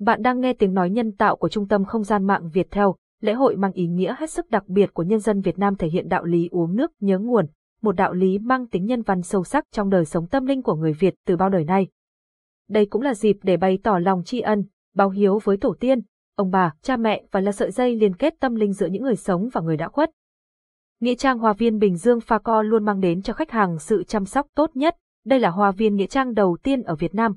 Bạn đang nghe tiếng nói nhân tạo của Trung tâm Không gian mạng Việt Theo, lễ hội mang ý nghĩa hết sức đặc biệt của nhân dân Việt Nam thể hiện đạo lý uống nước nhớ nguồn, một đạo lý mang tính nhân văn sâu sắc trong đời sống tâm linh của người Việt từ bao đời nay. Đây cũng là dịp để bày tỏ lòng tri ân, báo hiếu với tổ tiên, ông bà, cha mẹ và là sợi dây liên kết tâm linh giữa những người sống và người đã khuất. Nghĩa trang Hoa viên Bình Dương Pha Co luôn mang đến cho khách hàng sự chăm sóc tốt nhất. Đây là hoa viên nghĩa trang đầu tiên ở Việt Nam,